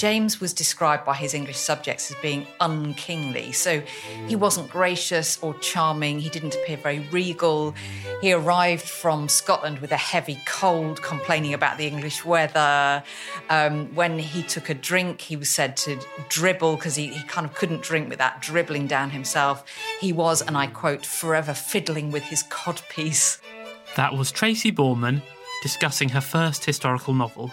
James was described by his English subjects as being unkingly. So he wasn't gracious or charming. He didn't appear very regal. He arrived from Scotland with a heavy cold, complaining about the English weather. Um, when he took a drink, he was said to dribble because he, he kind of couldn't drink without dribbling down himself. He was, and I quote, forever fiddling with his codpiece. That was Tracy Borman discussing her first historical novel,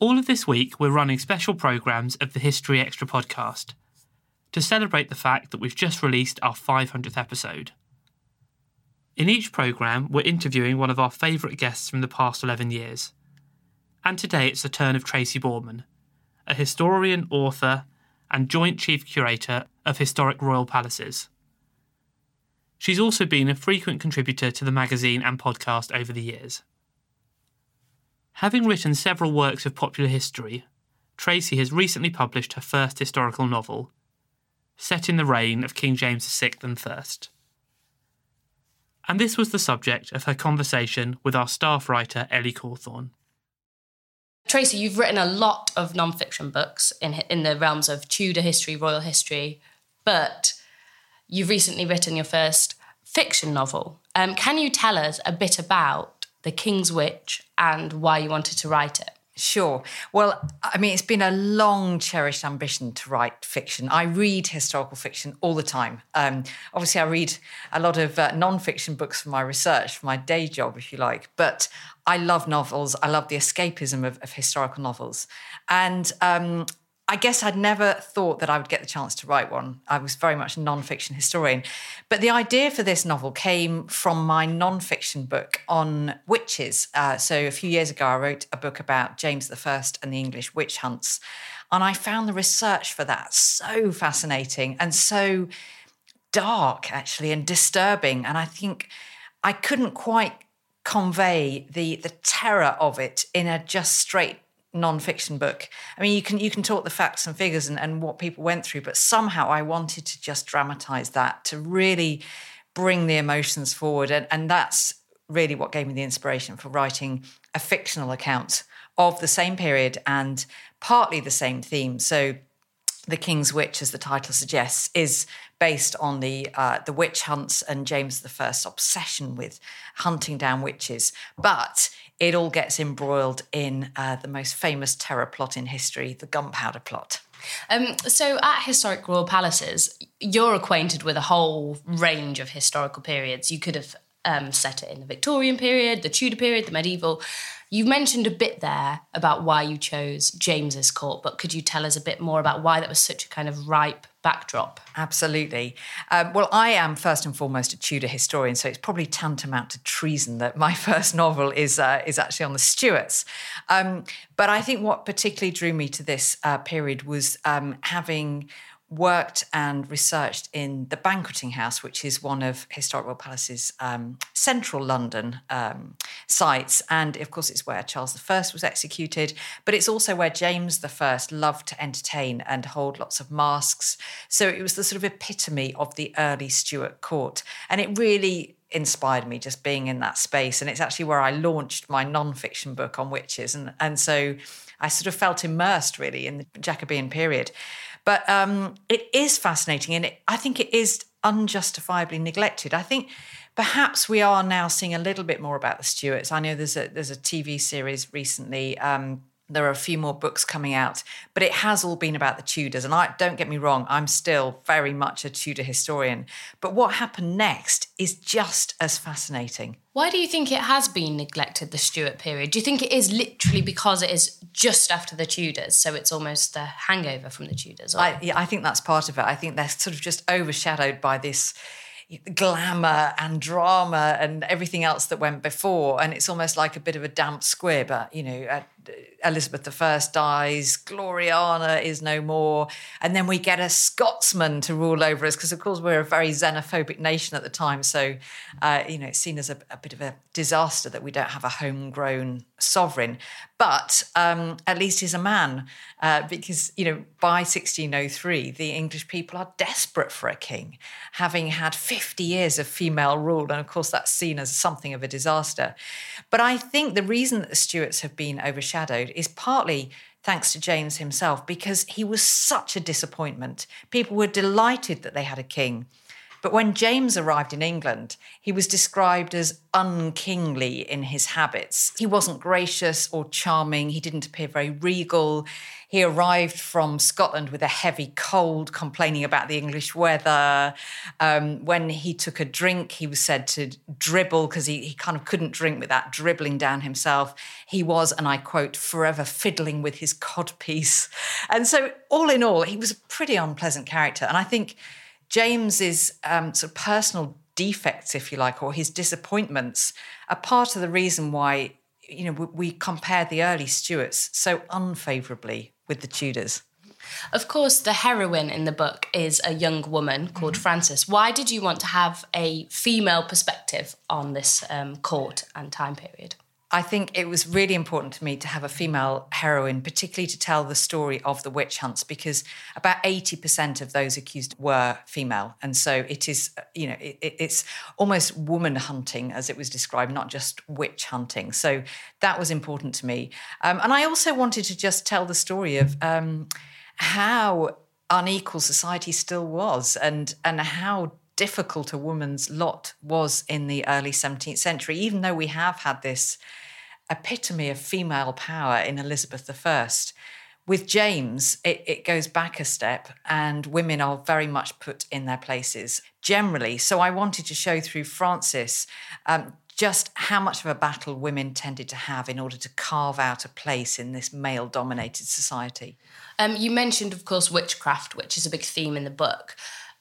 All of this week, we're running special programmes of the History Extra podcast to celebrate the fact that we've just released our 500th episode. In each programme, we're interviewing one of our favourite guests from the past 11 years. And today it's the turn of Tracy Borman, a historian, author, and joint chief curator of historic royal palaces. She's also been a frequent contributor to the magazine and podcast over the years. Having written several works of popular history, Tracy has recently published her first historical novel, set in the reign of King James VI and I. And this was the subject of her conversation with our staff writer Ellie Cawthorne. Tracy, you've written a lot of non-fiction books in in the realms of Tudor history, royal history, but you've recently written your first fiction novel. Um, can you tell us a bit about the King's Witch and why you wanted to write it? Sure. Well, I mean, it's been a long cherished ambition to write fiction. I read historical fiction all the time. Um, obviously, I read a lot of uh, non fiction books for my research, for my day job, if you like. But I love novels. I love the escapism of, of historical novels. And um, I guess I'd never thought that I would get the chance to write one. I was very much a non-fiction historian. But the idea for this novel came from my non-fiction book on witches. Uh, so a few years ago, I wrote a book about James I and the English witch hunts. And I found the research for that so fascinating and so dark, actually, and disturbing. And I think I couldn't quite convey the the terror of it in a just straight non-fiction book. I mean, you can you can talk the facts and figures and, and what people went through, but somehow I wanted to just dramatize that to really bring the emotions forward, and and that's really what gave me the inspiration for writing a fictional account of the same period and partly the same theme. So. The King's Witch, as the title suggests, is based on the uh, the witch hunts and James I's obsession with hunting down witches. But it all gets embroiled in uh, the most famous terror plot in history, the Gunpowder Plot. Um, so, at historic royal palaces, you're acquainted with a whole range of historical periods. You could have um, set it in the Victorian period, the Tudor period, the medieval. You mentioned a bit there about why you chose James's court, but could you tell us a bit more about why that was such a kind of ripe backdrop? Absolutely. Um, well, I am first and foremost a Tudor historian, so it's probably tantamount to treason that my first novel is uh, is actually on the Stuarts. Um, but I think what particularly drew me to this uh, period was um, having worked and researched in the Banqueting House, which is one of Historic Royal Palace's um, central London um, sites. And of course, it's where Charles I was executed, but it's also where James I loved to entertain and hold lots of masques. So it was the sort of epitome of the early Stuart court. And it really inspired me just being in that space. And it's actually where I launched my non-fiction book on witches. And, and so I sort of felt immersed really in the Jacobean period. But um, it is fascinating, and it, I think it is unjustifiably neglected. I think perhaps we are now seeing a little bit more about the Stuarts. I know there's a there's a TV series recently. Um, there are a few more books coming out, but it has all been about the Tudors. And I don't get me wrong, I'm still very much a Tudor historian. But what happened next is just as fascinating. Why do you think it has been neglected, the Stuart period? Do you think it is literally because it is just after the Tudors, so it's almost a hangover from the Tudors? I, yeah, I think that's part of it. I think they're sort of just overshadowed by this glamour and drama and everything else that went before. And it's almost like a bit of a damp squib. Uh, you know, uh, Elizabeth I dies, Gloriana is no more. And then we get a Scotsman to rule over us because, of course, we're a very xenophobic nation at the time. So, uh, you know, it's seen as a, a, bit of a disaster that we don't have a homegrown sovereign. But um, at least he's a man uh, because, you know, by 1603, the English people are desperate for a king, having had 50 years of female rule. And, of course, that's seen as something of a disaster. But I think the reason that the Stuarts have been overshadowed is partly thanks to James himself, because he was such a disappointment. People were delighted that they had a king. But when James arrived in England, he was described as unkingly in his habits. He wasn't gracious or charming, he didn't appear very regal. He arrived from Scotland with a heavy cold, complaining about the English weather. Um, when he took a drink, he was said to dribble because he, he kind of couldn't drink without dribbling down himself. He was, and I quote, forever fiddling with his codpiece. And so, all in all, he was a pretty unpleasant character. And I think James's um, sort of personal defects, if you like, or his disappointments, are part of the reason why you know we, we compare the early Stuarts so unfavourably with the Tudors. Of course, the heroine in the book is a young woman called mm-hmm. Frances. Why did you want to have a female perspective on this um, court and time period? I think it was really important to me to have a female heroine, particularly to tell the story of the witch hunts, because about 80% of those accused were female. And so it is, you know, it, it's almost woman hunting, as it was described, not just witch hunting. So that was important to me. Um, and I also wanted to just tell the story of um, how unequal society still was and, and how difficult a woman's lot was in the early 17th century, even though we have had this epitome of female power in Elizabeth I. With James, it, it, goes back a step, and women are very much put in their places generally. So I wanted to show through Frances um, just how much of a battle women tended to have in order to carve out a place in this male dominated society. Um, you mentioned, of course, witchcraft, which is a big theme in the book.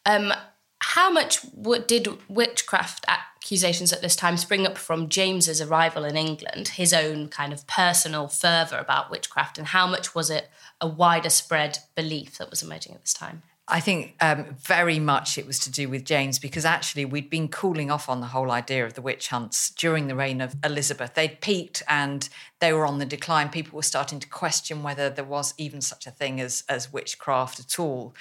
Um, how much did witchcraft accusations at this time spring up from James's arrival in England, his own kind of personal fervour about witchcraft, and how much was it a wider spread belief that was emerging at this time? I think um, very much it was to do with James because actually we'd been cooling off on the whole idea of the witch hunts during the reign of Elizabeth. They'd peaked and they were on the decline. People were starting to question whether there was even such a thing as, as witchcraft at all.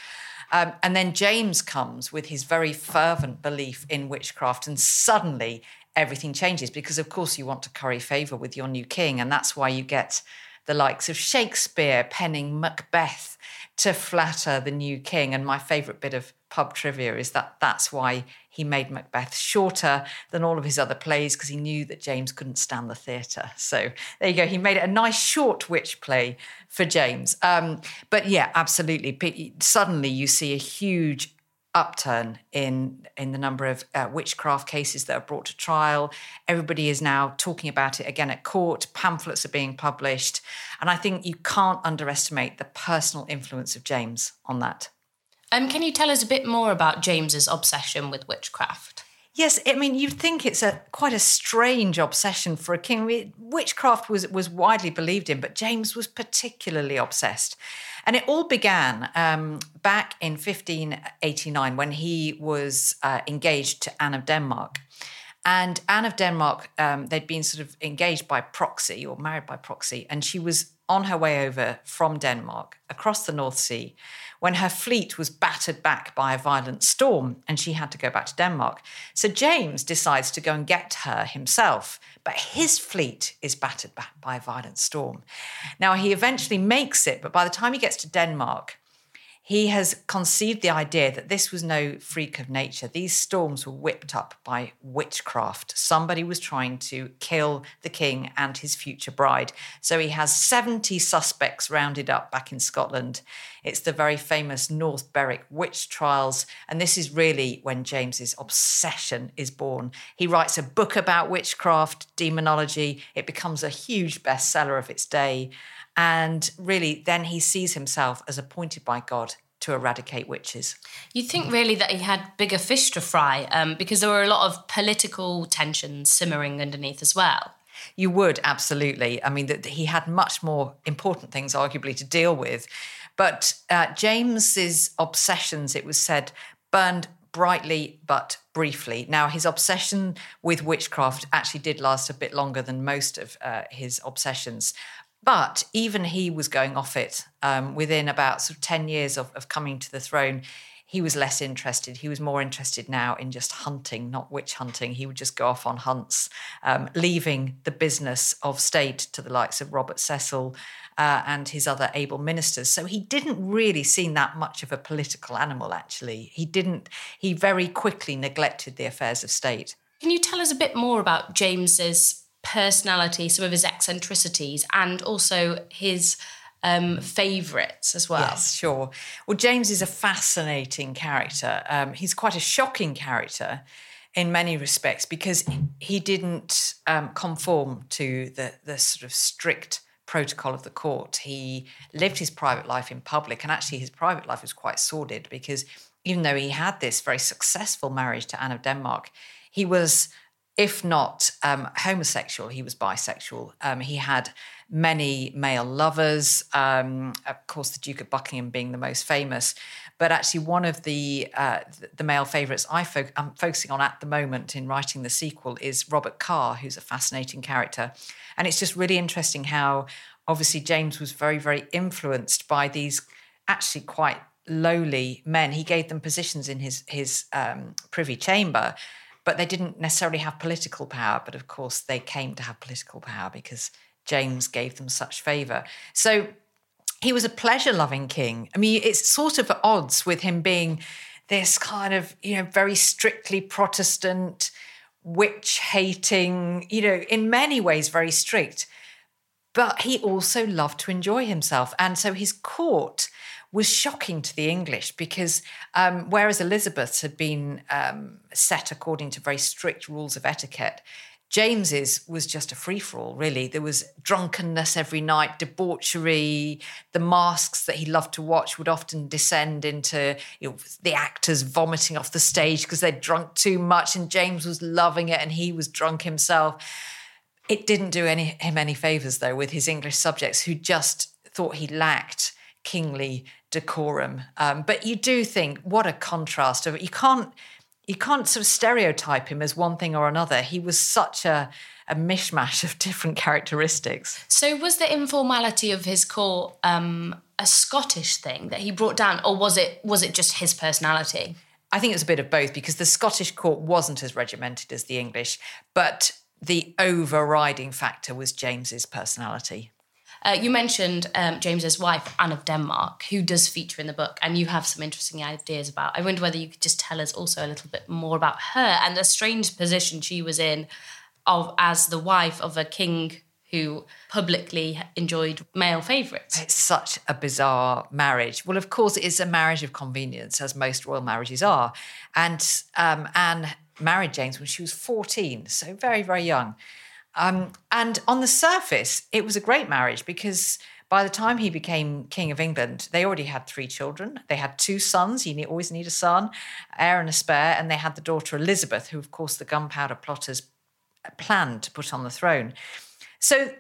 Um, and then James comes with his very fervent belief in witchcraft, and suddenly everything changes because, of course, you want to curry favour with your new king. And that's why you get the likes of Shakespeare penning Macbeth to flatter the new king. And my favourite bit of pub trivia is that that's why he made Macbeth shorter than all of his other plays because he knew that James couldn't stand the theatre. So there you go. He made it a nice short witch play for James. Um, but yeah, absolutely. Suddenly you see a huge upturn in in the number of uh, witchcraft cases that are brought to trial. Everybody is now talking about it again at court. Pamphlets are being published, and I think you can't underestimate the personal influence of James on that. Um, can you tell us a bit more about James's obsession with witchcraft? Yes, I mean you'd think it's a quite a strange obsession for a king. Witchcraft was was widely believed in, but James was particularly obsessed. And it all began um, back in 1589 when he was uh, engaged to Anne of Denmark. And Anne of Denmark, um, they'd been sort of engaged by proxy or married by proxy, and she was on her way over from Denmark across the North Sea when her fleet was battered back by a violent storm and she had to go back to Denmark. So James decides to go and get her himself, but his fleet is battered back by a violent storm. Now, he eventually makes it, but by the time he gets to Denmark, he has conceived the idea that this was no freak of nature. These storms were whipped up by witchcraft. Somebody was trying to kill the king and his future bride. So he has 70 suspects rounded up back in Scotland. It's the very famous North Berwick witch trials. And this is really when James's obsession is born. He writes a book about witchcraft, demonology. It becomes a huge bestseller of its day. And really, then he sees himself as appointed by God to eradicate witches. You think really that he had bigger fish to fry um, because there were a lot of political tensions simmering underneath as well. You would absolutely. I mean, that he had much more important things, arguably, to deal with. But uh, James's obsessions, it was said, burned brightly but briefly. Now, his obsession with witchcraft actually did last a bit longer than most of uh, his obsessions. But even he was going off it um, within about sort of 10 years of, of coming to the throne. He was less interested. He was more interested now in just hunting, not witch hunting. He would just go off on hunts, um, leaving the business of state to the likes of Robert Cecil uh, and his other able ministers. So he didn't really seem that much of a political animal, actually. He didn't, he very quickly neglected the affairs of state. Can you tell us a bit more about James's personality, some of his eccentricities, and also his um, favourites as well. Yes, sure. Well, James is a fascinating character. Um, he's quite a shocking character in many respects because he didn't um, conform to the, the sort of strict protocol of the court. He lived his private life in public, and actually, his private life was quite sordid because even though he had this very successful marriage to Anne of Denmark, he was if not um, homosexual, he was bisexual. Um, he had many male lovers, um, of course, the Duke of Buckingham being the most famous. But actually, one of the uh, the male favourites I fo- I'm focusing on at the moment in writing the sequel is Robert Carr, who's a fascinating character, and it's just really interesting how obviously James was very very influenced by these actually quite lowly men. He gave them positions in his his um, privy chamber but they didn't necessarily have political power. But of course, they came to have political power because James gave them such favour. So he was a pleasure loving king. I mean, it's sort of at odds with him being this kind of, you know, very strictly Protestant, witch hating, you know, in many ways very strict. But he also loved to enjoy himself. And so his court was shocking to the English because um, whereas Elizabeth had been um, set according to very strict rules of etiquette, James's was just a free for all, really. There was drunkenness every night, debauchery. The masques that he loved to watch would often descend into you know, the actors vomiting off the stage because they'd drunk too much, and James was loving it and he was drunk himself. It didn't do any, him any favors, though, with his English subjects who just thought he lacked kingly decorum. Um, but you do think, what a contrast of you can't you can't sort of stereotype him as one thing or another. He was such a a mishmash of different characteristics. So was the informality of his court um, a Scottish thing that he brought down, or was it was it just his personality? I think it was a bit of both because the Scottish court wasn't as regimented as the English, but the overriding factor was James's personality. Uh, you mentioned um, James's wife, Anne of Denmark, who does feature in the book, and you have some interesting ideas about. I wonder whether you could just tell us also a little bit more about her and the strange position she was in, of as the wife of a king who publicly enjoyed male favourites. It's such a bizarre marriage. Well, of course, it's a marriage of convenience, as most royal marriages are. And um, Anne married James when she was 14, so very, very young. Um, and on the surface, it was a great marriage because by the time he became King of England, they already had three children. They had two sons. You always need a son, heir and a spare. And they had the daughter Elizabeth, who, of course, the gunpowder plotters planned to put on the throne. So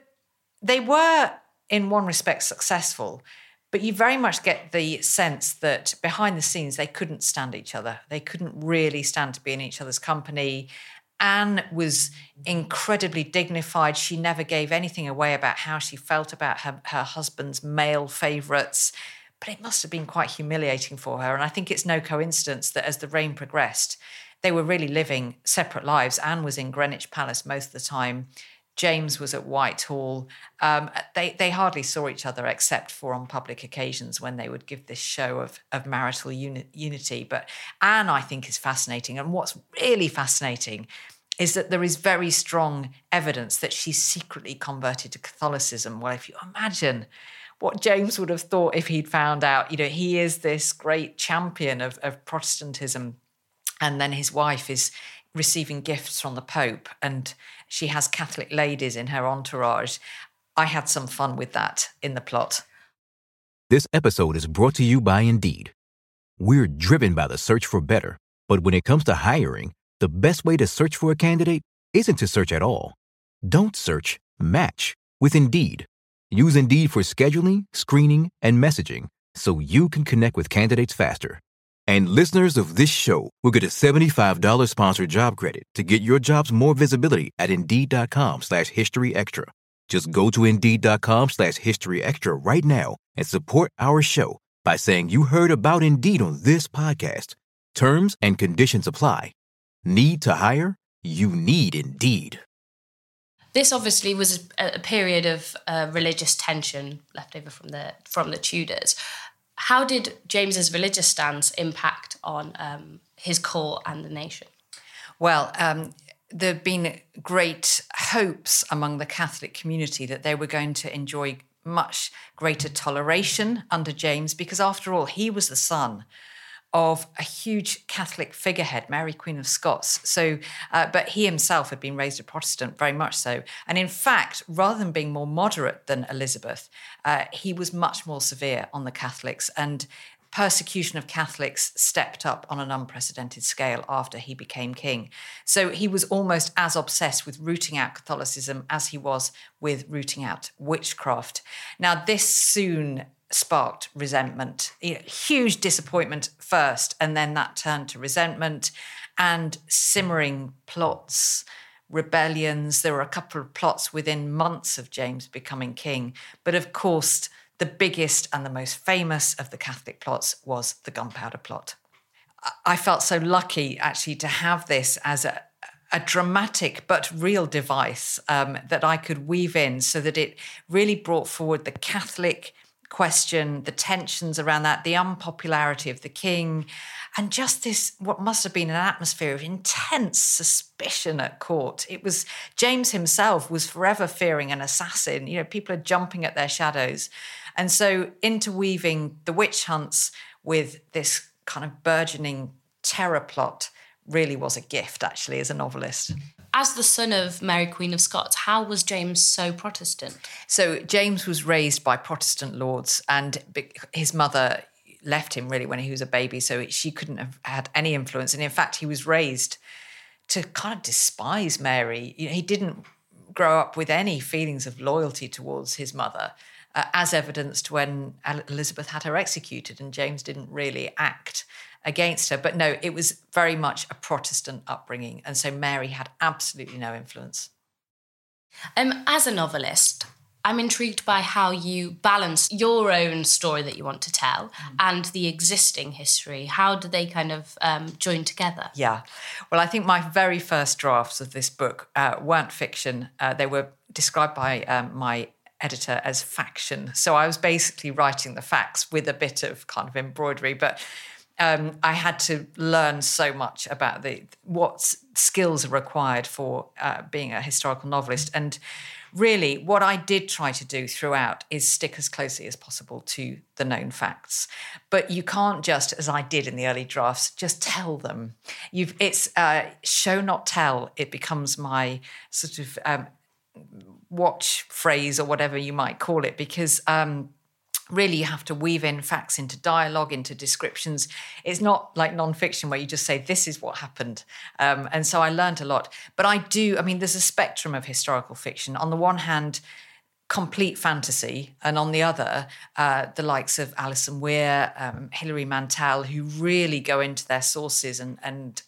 they were, in one respect, successful. But you very much get the sense that behind the scenes, they couldn't stand each other. They couldn't really stand to be in each other's company. Anne was incredibly dignified. She never gave anything away about how she felt about her, her husband's male favourites. But it must have been quite humiliating for her. And I think it's no coincidence that as the reign progressed, they were really living separate lives. Anne was in Greenwich Palace most of the time. James was at Whitehall. Um, they they hardly saw each other except for on public occasions when they would give this show of of marital uni- unity. But Anne, I think, is fascinating, and what's really fascinating is that there is very strong evidence that she secretly converted to Catholicism. Well, if you imagine what James would have thought if he'd found out, you know, he is this great champion of, of Protestantism, and then his wife is receiving gifts from the Pope and she has Catholic ladies in her entourage. I had some fun with that in the plot. This episode is brought to you by Indeed. We're driven by the search for better, but when it comes to hiring, the best way to search for a candidate isn't to search at all. Don't search, match with Indeed. Use Indeed for scheduling, screening, and messaging so you can connect with candidates faster. And listeners of this show will get a $75 sponsored job credit to get your jobs more visibility at Indeed.com slash History Extra. Just go to Indeed.com slash History Extra right now and support our show by saying you heard about Indeed on this podcast. Terms and conditions apply. Need to hire? You need Indeed. This obviously was a, period of uh, religious tension left over from the from the Tudors. How did James's religious stance impact on um, his court and the nation? Well, um, there have been great hopes among the Catholic community that they were going to enjoy much greater toleration under James, because after all, he was the son of a huge Catholic figurehead, Mary Queen of Scots. So, uh, but he himself had been raised a Protestant, very much so. And in fact, rather than being more moderate than Elizabeth, uh, he was much more severe on the Catholics. And persecution of Catholics stepped up on an unprecedented scale after he became king. So he was almost as obsessed with rooting out Catholicism as he was with rooting out witchcraft. Now, this soon sparked resentment, you know, huge disappointment first, and then that turned to resentment and simmering plots, rebellions. There were a couple of plots within months of James becoming king. But of course, the biggest and the most famous of the Catholic plots was the Gunpowder Plot. I felt so lucky actually to have this as a, a dramatic but real device um, that I could weave in so that it really brought forward the Catholic question, the tensions around that, the unpopularity of the king, and just this what must have been an atmosphere of intense suspicion at court. It was James himself was forever fearing an assassin. You know, people are jumping at their shadows. And so interweaving the witch hunts with this kind of burgeoning terror plot really was a gift, actually, as a novelist mm-hmm. As the son of Mary Queen of Scots, how was James so Protestant? So James was raised by Protestant lords, and his mother left him really when he was a baby, so she couldn't have had any influence. And in fact, he was raised to kind of despise Mary. You know, he didn't grow up with any feelings of loyalty towards his mother. Uh, as evidenced when Elizabeth had her executed, and James didn't really act against her. But no, it was very much a Protestant upbringing. And so Mary had absolutely no influence. Um, as a novelist, I'm intrigued by how you balance your own story that you want to tell mm. and the existing history. How do they kind of um, join together? Yeah. Well, I think my very first drafts of this book uh, weren't fiction. Uh, they were described by um, my editor as faction. So I was basically writing the facts with a bit of kind of embroidery. But Um, I had to learn so much about the what skills are required for uh, being a historical novelist, and really, what I did try to do throughout is stick as closely as possible to the known facts. But you can't just, as I did in the early drafts, just tell them. You've it's uh, show not tell. It becomes my sort of um, watch phrase or whatever you might call it, because. Um, really you have to weave in facts into dialogue into descriptions. It's not like nonfiction where you just say this is what happened. Um, and so i learned a lot. But i do i mean there's a spectrum of historical fiction. On the one hand complete fantasy and on the other uh, the likes of alison weir um, hilary mantel who really go into their sources and, and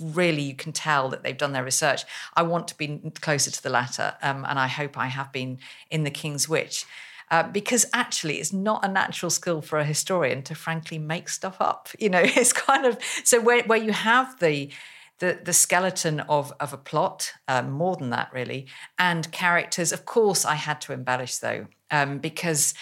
really you can tell that they've done their research. I want to be closer to the latter um, and i hope i have been in the king's witch uh, because actually it's not a natural skill for a historian to frankly make stuff up. You know, it's kind of so where, where you have the the, the skeleton of, of a plot, um, more than that, really, and characters. Of course, I had to embellish though, um, because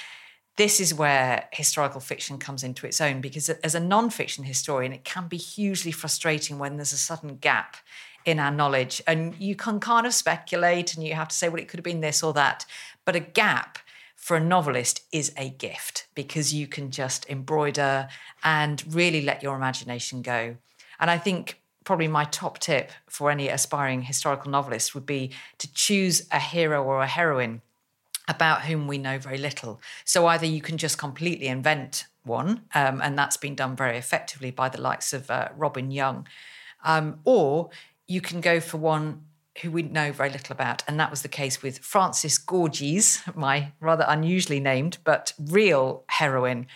this is where historical fiction comes into its own. Because as a non-fiction historian, it can be hugely frustrating when there's a sudden gap in our knowledge, and you can kind of speculate, and you have to say, well, it could have been this or that. But a gap for a novelist is a gift because you can just embroider and really let your imagination go. And I think probably my top tip for any aspiring historical novelist would be to choose a hero or a heroine about whom we know very little. So either you can just completely invent one, um, and that's been done very effectively by the likes of uh, Robyn Young, um, or you can go for one who we know very little about. And that was the case with Frances Gorges, my rather unusually named, but real heroine.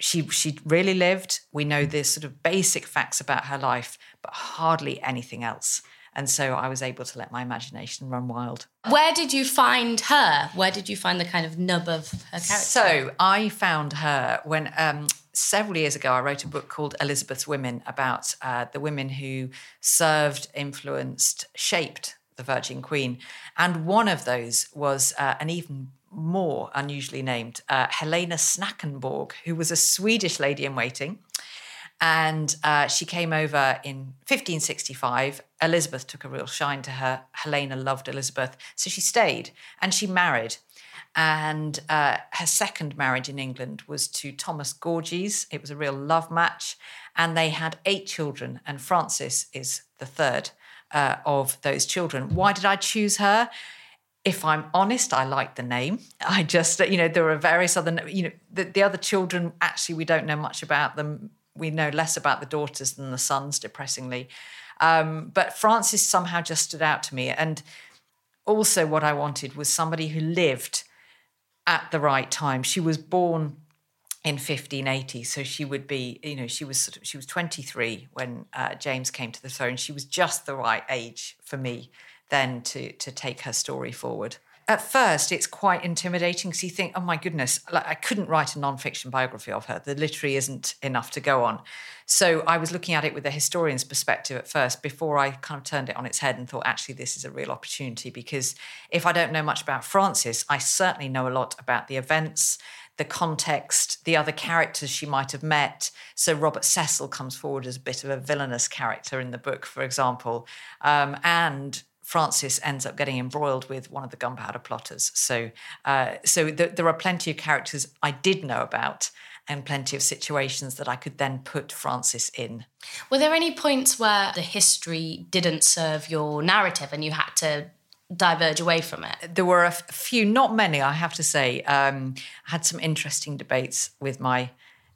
She, she really lived. We know the sort of basic facts about her life, but hardly anything else. And so I was able to let my imagination run wild. Where did you find her? Where did you find the kind of nub of her character? So I found her when um, several years ago, I wrote a book called Elizabeth's Women about uh, the women who served, influenced, shaped the Virgin Queen. And one of those was uh, an even more unusually named uh, Helena Snakenborg, who was a Swedish lady in waiting. And uh, she came over in 1565. Elizabeth took a real shine to her. Helena loved Elizabeth. So she stayed and she married. And uh, her second marriage in England was to Thomas Gorges. It was a real love match. And they had eight children, and Frances is the third uh, of those children. Why did I choose her? If I'm honest, I like the name. I just, you know, there are various other, you know, the, the other children, actually, we don't know much about them. We know less about the daughters than the sons, depressingly. Um, but Frances somehow just stood out to me. And also, what I wanted was somebody who lived at the right time. She was born in 1580, so she would be, you know, she was sort of, she was 23 when uh, James came to the throne. She was just the right age for me then to to take her story forward at first it's quite intimidating because you think, oh my goodness, like I couldn't write a non-fiction biography of her. The literary isn't enough to go on. So I was looking at it with a historian's perspective at first before I kind of turned it on its head and thought, actually, this is a real opportunity because if I don't know much about Frances, I certainly know a lot about the events, the context, the other characters she might have met. So Robert Cecil comes forward as a bit of a villainous character in the book, for example, um, and Frances ends up getting embroiled with one of the gunpowder plotters. So, uh, so th- there are plenty of characters I did know about, and plenty of situations that I could then put Frances in. Were there any points where the history didn't serve your narrative and you had to diverge away from it? There were a few, not many, I have to say. Um, I had some interesting debates with my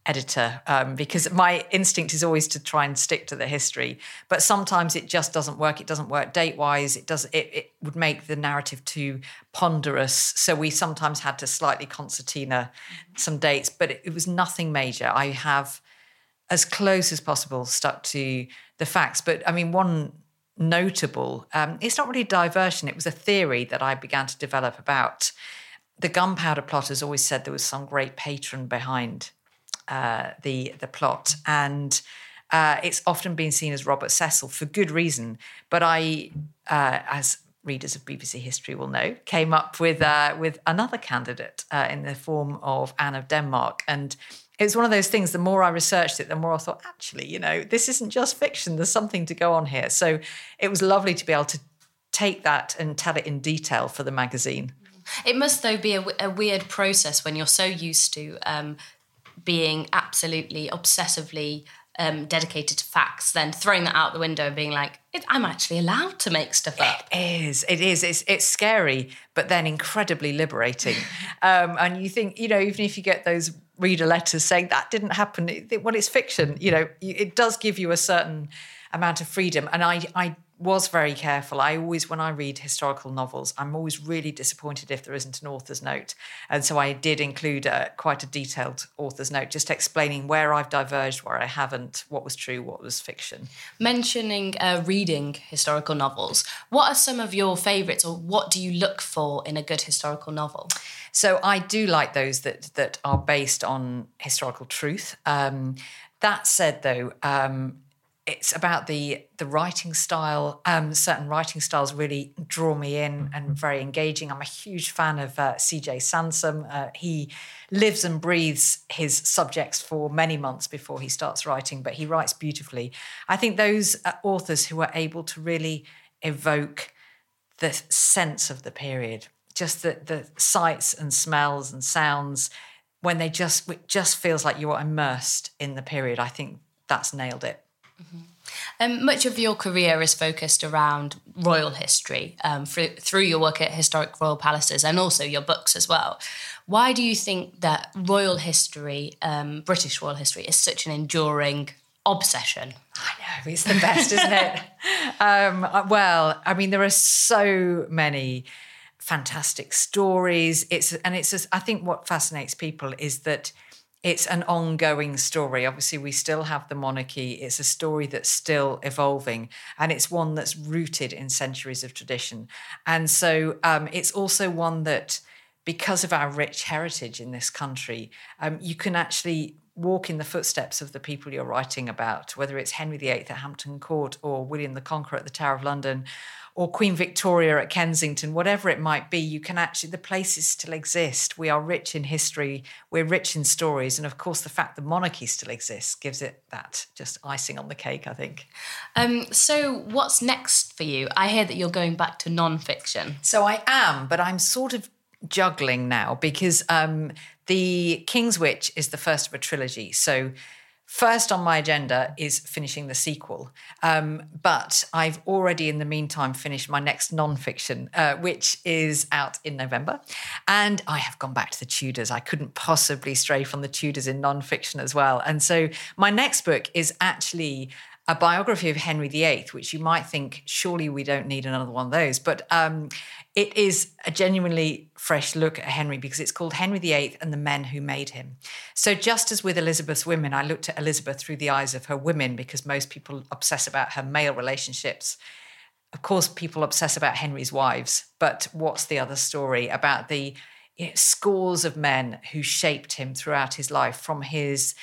editor um, because my instinct is always to try and stick to the history but sometimes it just doesn't work. It doesn't work date wise it does it, it would make the narrative too ponderous. So we sometimes had to slightly concertina some dates but it, it was nothing major. I have as close as possible stuck to the facts. But i mean one notable um, it's not really diversion. It was a theory that i began to develop about the gunpowder plotters always said there was some great patron behind uh, the the plot, and uh, it's often been seen as Robert Cecil for good reason. But I, uh, as readers of BBC history will know, came up with uh, with another candidate uh, in the form of Anne of Denmark, and it was one of those things. The more I researched it, the more I thought, actually, you know, this isn't just fiction. There's something to go on here. So it was lovely to be able to take that and tell it in detail for the magazine. It must, though, be a, a weird process when you're so used to um, being absolutely obsessively um, dedicated to facts, then throwing that out the window and being like, I'm actually allowed to make stuff up. It is. It is. It's, it's scary, but then incredibly liberating. um, and you think, you know, even if you get those reader letters saying that didn't happen, it, well, it's fiction. You know, it does give you a certain amount of freedom. And I, I was very careful. I always, when I read historical novels, I'm always really disappointed if there isn't an author's note. And so I did include a, quite a detailed author's note, just explaining where I've diverged, where I haven't, what was true, what was fiction. Mentioning uh, reading historical novels, what are some of your favourites, or what do you look for in a good historical novel? So I do like those that that are based on historical truth. Um, that said, though, um, it's about the the writing style. Um, certain writing styles really draw me in and very engaging. I'm a huge fan of uh, C.J. Sansom. Uh, he lives and breathes his subjects for many months before he starts writing, but he writes beautifully. I think those uh, authors who are able to really evoke the sense of the period, just the the sights and smells and sounds, when they just it just feels like you're immersed in the period. I think that's nailed it. Mm-hmm. Um, much of your career is focused around royal history um, through, through your work at historic royal palaces and also your books as well. Why do you think that royal history, um, British royal history, is such an enduring obsession? I know, it's the best, isn't it? Um, uh, well, I mean, there are so many fantastic stories. It's and it's just, I think what fascinates people is that it's an ongoing story. Obviously, we still have the monarchy. It's a story that's still evolving, and it's one that's rooted in centuries of tradition. And so um, it's also one that, because of our rich heritage in this country, um, you can actually walk in the footsteps of the people you're writing about, whether it's Henry VIII at Hampton Court or William the Conqueror at the Tower of London or Queen Victoria at Kensington, whatever it might be, you can actually, the places still exist. We are rich in history, we're rich in stories. And of course, the fact the monarchy still exists gives it that just icing on the cake, I think. Um, so, what's next for you? I hear that you're going back to non fiction. So, I am, but I'm sort of juggling now because um, The King's Witch is the first of a trilogy. So, First on my agenda is finishing the sequel, um, but I've already, in the meantime, finished my next non-fiction, uh, which is out in November, and I have gone back to the Tudors. I couldn't possibly stray from the Tudors in non-fiction as well, and so my next book is actually a biography of Henry VIII, which you might think, surely we don't need another one of those. But um, it is a genuinely fresh look at Henry because it's called Henry VIII and the Men Who Made Him. So, just as with Elizabeth's women, I looked at Elizabeth through the eyes of her women because most people obsess about her male relationships. Of course, people obsess about Henry's wives, but what's the other story about the you know, scores of men who shaped him throughout his life from his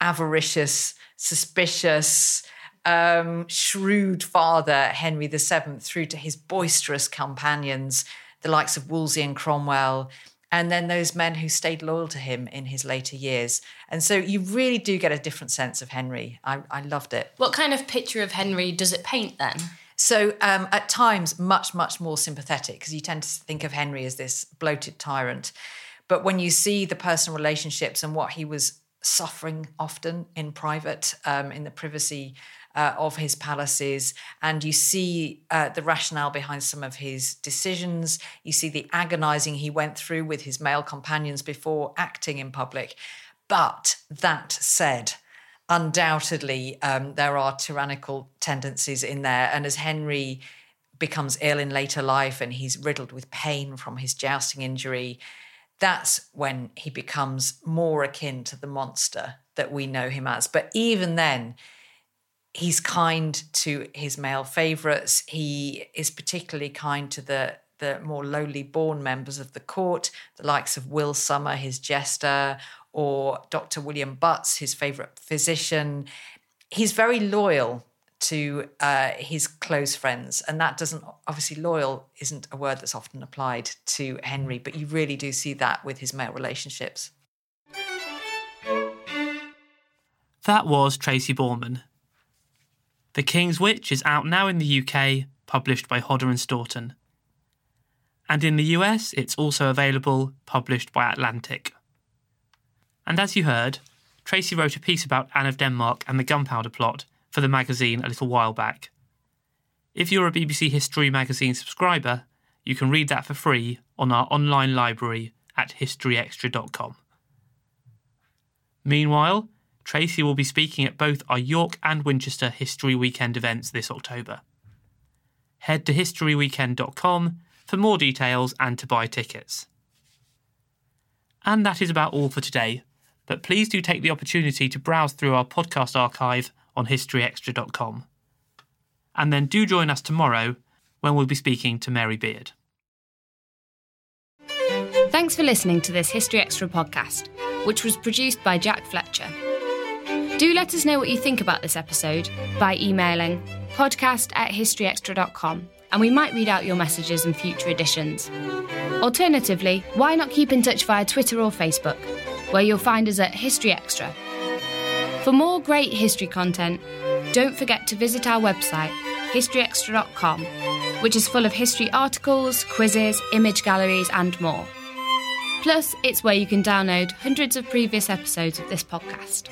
avaricious, suspicious, um, shrewd father, Henry VII, through to his boisterous companions, the likes of Wolsey and Cromwell, and then those men who stayed loyal to him in his later years. And so you really do get a different sense of Henry. I, I loved it. What kind of picture of Henry does it paint then? So um, at times, much, much more sympathetic because you tend to think of Henry as this bloated tyrant. But when you see the personal relationships and what he was suffering often in private, um, in the privacy uh, of his palaces, and you see uh, the rationale behind some of his decisions. You see the agonizing he went through with his male companions before acting in public. But that said, undoubtedly, um, there are tyrannical tendencies in there. And as Henry becomes ill in later life and he's riddled with pain from his jousting injury, that's when he becomes more akin to the monster that we know him as. But even then, he's kind to his male favourites. He is particularly kind to the the more lowly born members of the court, the likes of Will Summer, his jester, or Dr. William Butts, his favourite physician. He's very loyal to uh, his close friends, and that doesn't obviously loyal isn't a word that's often applied to Henry, but you really do see that with his male relationships. That was Tracy Borman. The King's Witch is out now in the UK, published by Hodder and Stoughton. And in the US, it's also available, published by Atlantic. And as you heard, Tracy wrote a piece about Anne of Denmark and the gunpowder plot for the magazine a little while back. If you're a BBC History magazine subscriber, you can read that for free on our online library at historyextra.com. Meanwhile, Tracy will be speaking at both our York and Winchester History Weekend events this October. Head to historyweekend.com for more details and to buy tickets. And that is about all for today, but please do take the opportunity to browse through our podcast archive on historyextra.com. And then do join us tomorrow when we'll be speaking to Mary Beard. Thanks for listening to this History Extra podcast, which was produced by Jack Fletcher. Do let us know what you think about this episode by emailing podcast at historyextra.com and we might read out your messages in future editions. Alternatively, why not keep in touch via Twitter or Facebook, where you'll find us at History Extra. For more great history content, don't forget to visit our website, historyextra.com, which is full of history articles, quizzes, image galleries, and more. Plus, it's where you can download hundreds of previous episodes of this podcast.